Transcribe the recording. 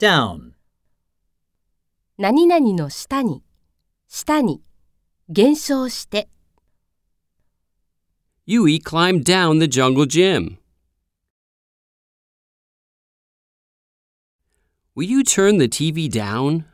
down. 何々の下に、下に、減少して、Yui climbed down the jungle gym. Will you turn the TV down?